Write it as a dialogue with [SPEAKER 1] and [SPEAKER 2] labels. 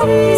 [SPEAKER 1] Oh.